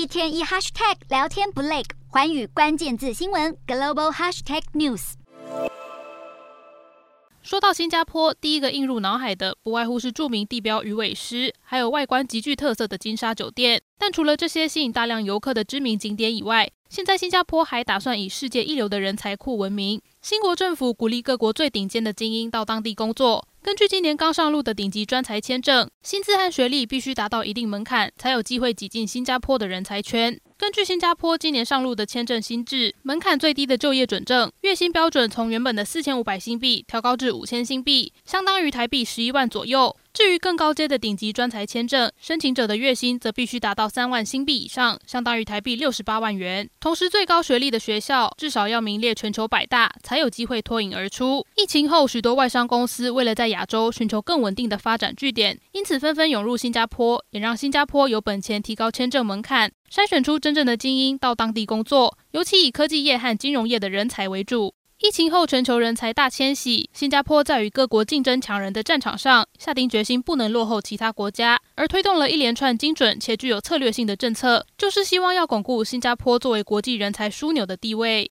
一天一 hashtag 聊天不累，寰宇关键字新闻 global hashtag news。说到新加坡，第一个映入脑海的不外乎是著名地标鱼尾狮，还有外观极具特色的金沙酒店。但除了这些吸引大量游客的知名景点以外，现在新加坡还打算以世界一流的人才库闻名。新国政府鼓励各国最顶尖的精英到当地工作。根据今年刚上路的顶级专才签证，薪资和学历必须达到一定门槛，才有机会挤进新加坡的人才圈。根据新加坡今年上路的签证新制，门槛最低的就业准证月薪标准从原本的四千五百新币调高至五千新币，相当于台币十一万左右。至于更高阶的顶级专才签证，申请者的月薪则必须达到三万新币以上，相当于台币六十八万元。同时，最高学历的学校至少要名列全球百大，才有机会脱颖而出。疫情后，许多外商公司为了在亚洲寻求更稳定的发展据点，因此纷纷涌入新加坡，也让新加坡有本钱提高签证门槛。筛选出真正的精英到当地工作，尤其以科技业和金融业的人才为主。疫情后，全球人才大迁徙，新加坡在与各国竞争强人的战场上，下定决心不能落后其他国家，而推动了一连串精准且具有策略性的政策，就是希望要巩固新加坡作为国际人才枢纽的地位。